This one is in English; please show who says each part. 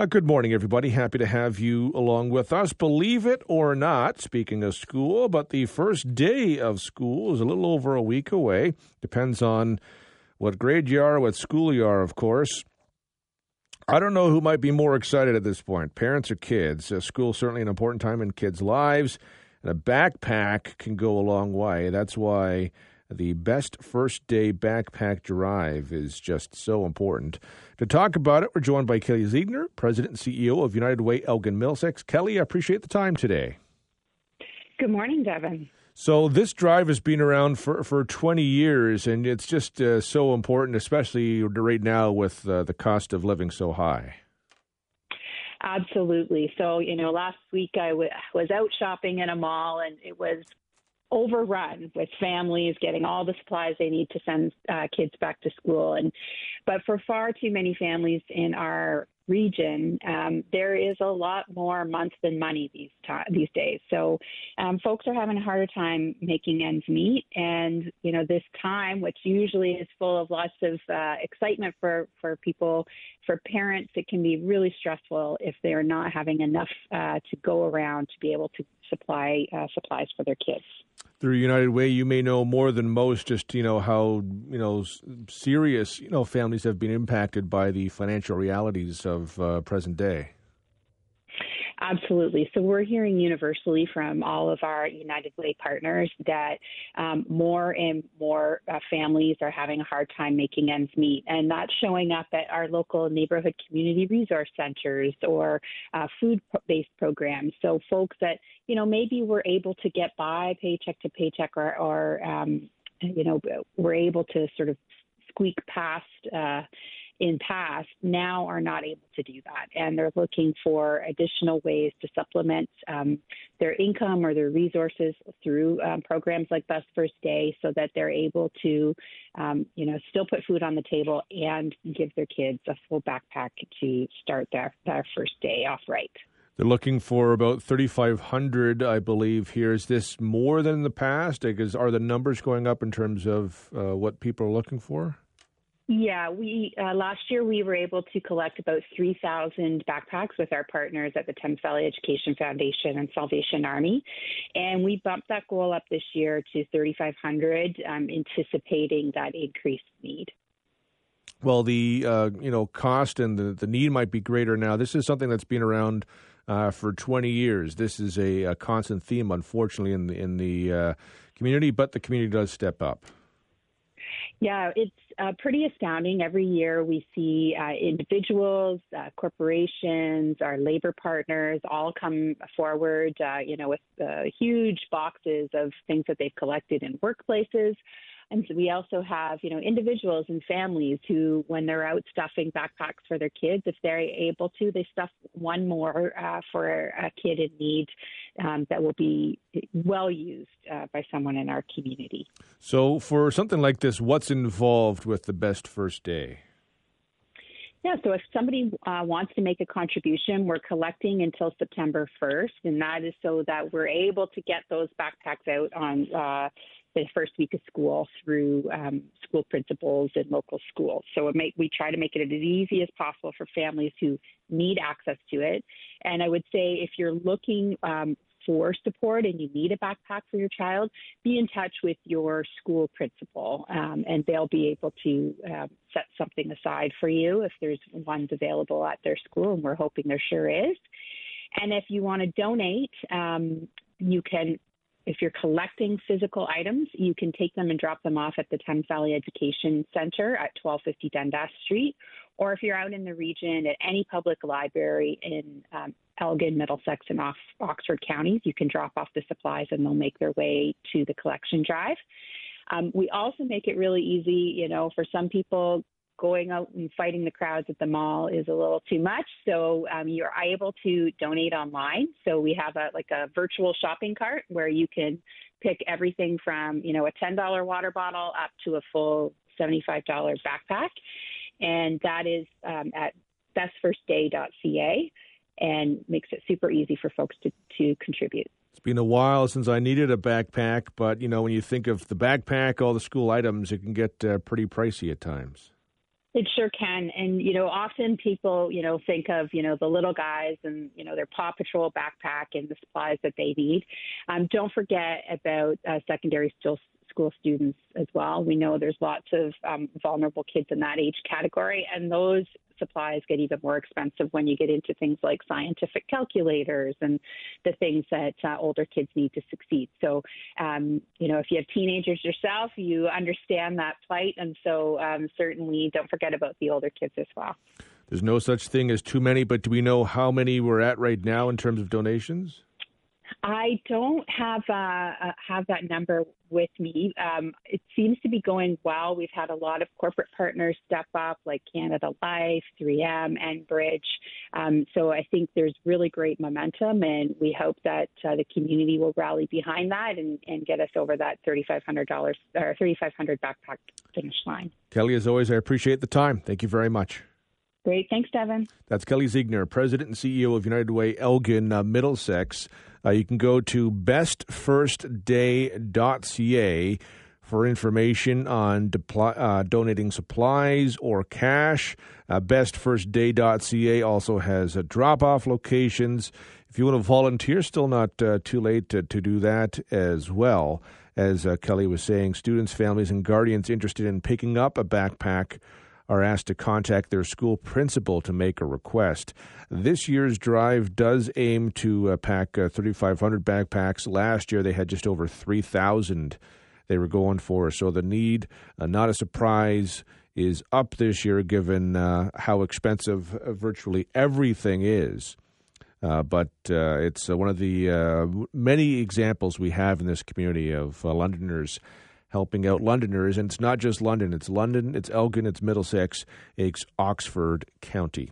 Speaker 1: Uh, good morning, everybody. Happy to have you along with us. Believe it or not, speaking of school, but the first day of school is a little over a week away. Depends on what grade you are, what school you are, of course. I don't know who might be more excited at this point, parents or kids. Uh, school certainly an important time in kids' lives, and a backpack can go a long way. That's why the best first day backpack drive is just so important. To talk about it, we're joined by Kelly Ziegner, President and CEO of United Way Elgin Middlesex. Kelly, I appreciate the time today.
Speaker 2: Good morning, Devon.
Speaker 1: So this drive has been around for, for 20 years, and it's just uh, so important, especially right now with uh, the cost of living so high.
Speaker 2: Absolutely. So, you know, last week I w- was out shopping in a mall, and it was overrun with families getting all the supplies they need to send uh, kids back to school. And but for far too many families in our region, um, there is a lot more months than money these to- these days. So um, folks are having a harder time making ends meet, and you know this time, which usually is full of lots of uh, excitement for for people, for parents, it can be really stressful if they are not having enough uh, to go around to be able to supply uh, supplies for their kids
Speaker 1: through United Way, you may know more than most just you know how you know serious you know families have been impacted by the financial realities of uh, present day.
Speaker 2: Absolutely. So we're hearing universally from all of our United Way partners that um, more and more uh, families are having a hard time making ends meet, and that's showing up at our local neighborhood community resource centers or uh, food-based programs. So folks that you know maybe were able to get by paycheck to paycheck, or, or um, you know were able to sort of squeak past. Uh, in past now are not able to do that, and they're looking for additional ways to supplement um, their income or their resources through um, programs like Best First Day, so that they're able to, um, you know, still put food on the table and give their kids a full backpack to start their their first day off right.
Speaker 1: They're looking for about 3,500, I believe. Here is this more than in the past? Because are the numbers going up in terms of uh, what people are looking for?
Speaker 2: Yeah, we uh, last year we were able to collect about 3,000 backpacks with our partners at the Thames Valley Education Foundation and Salvation Army, and we bumped that goal up this year to 3,500, um, anticipating that increased need.
Speaker 1: Well, the uh, you know cost and the, the need might be greater now. This is something that's been around uh, for 20 years. This is a, a, constant theme, unfortunately, in the in the uh, community, but the community does step up.
Speaker 2: Yeah, it's uh, pretty astounding. Every year we see uh, individuals, uh, corporations, our labor partners all come forward, uh, you know, with uh, huge boxes of things that they've collected in workplaces and so we also have, you know, individuals and families who, when they're out stuffing backpacks for their kids, if they're able to, they stuff one more uh, for a kid in need um, that will be well used uh, by someone in our community.
Speaker 1: So, for something like this, what's involved with the best first day?
Speaker 2: Yeah, so if somebody uh, wants to make a contribution, we're collecting until September 1st, and that is so that we're able to get those backpacks out on uh, the first week of school through um, school principals and local schools. So make, we try to make it as easy as possible for families who need access to it. And I would say if you're looking um, for support and you need a backpack for your child, be in touch with your school principal, um, and they'll be able to um, set something aside for you if there's ones available at their school, and we're hoping there sure is. And if you want to donate, um, you can if you're collecting physical items, you can take them and drop them off at the Thames Valley Education Center at 1250 Dundas Street. Or if you're out in the region at any public library in um, Elgin, Middlesex, and off Oxford counties, you can drop off the supplies and they'll make their way to the collection drive. Um, we also make it really easy, you know, for some people, going out and fighting the crowds at the mall is a little too much. So um, you're able to donate online. So we have a like a virtual shopping cart where you can pick everything from you know a ten dollar water bottle up to a full seventy five dollar backpack, and that is um, at bestfirstday.ca and makes it super easy for folks to, to contribute.
Speaker 1: It's been a while since I needed a backpack, but you know when you think of the backpack, all the school items, it can get uh, pretty pricey at times.
Speaker 2: It sure can. And, you know, often people, you know, think of, you know, the little guys and, you know, their Paw Patrol backpack and the supplies that they need. Um, don't forget about uh, secondary still school students as well. We know there's lots of um, vulnerable kids in that age category, and those supplies get even more expensive when you get into things like scientific calculators and the things that uh, older kids need to succeed. So, um, you know, if you have teenagers yourself, you understand that plight, and so um, certainly don't forget about the older kids as well.
Speaker 1: There's no such thing as too many, but do we know how many we're at right now in terms of donations?
Speaker 2: I don't have uh, uh, have that number with me. Um, it seems to be going well. We've had a lot of corporate partners step up, like Canada Life, 3M, and Bridge. Um, so I think there's really great momentum, and we hope that uh, the community will rally behind that and, and get us over that $3,500 or 3,500 backpack finish line.
Speaker 1: Kelly, as always, I appreciate the time. Thank you very much.
Speaker 2: Great. Thanks, Devon.
Speaker 1: That's Kelly Ziegner, President and CEO of United Way Elgin, uh, Middlesex. Uh, you can go to bestfirstday.ca for information on uh, donating supplies or cash. Uh, bestfirstday.ca also has uh, drop off locations. If you want to volunteer, still not uh, too late to, to do that as well. As Kelly was saying, students, families, and guardians interested in picking up a backpack are asked to contact their school principal to make a request. This year's drive does aim to uh, pack uh, 3,500 backpacks. Last year they had just over 3,000 they were going for. So the need, uh, not a surprise, is up this year given uh, how expensive uh, virtually everything is. Uh, but uh, it's uh, one of the uh, many examples we have in this community of Londoners helping out Londoners. And it's not just London, it's London, it's Elgin, it's Middlesex, it's Oxford County.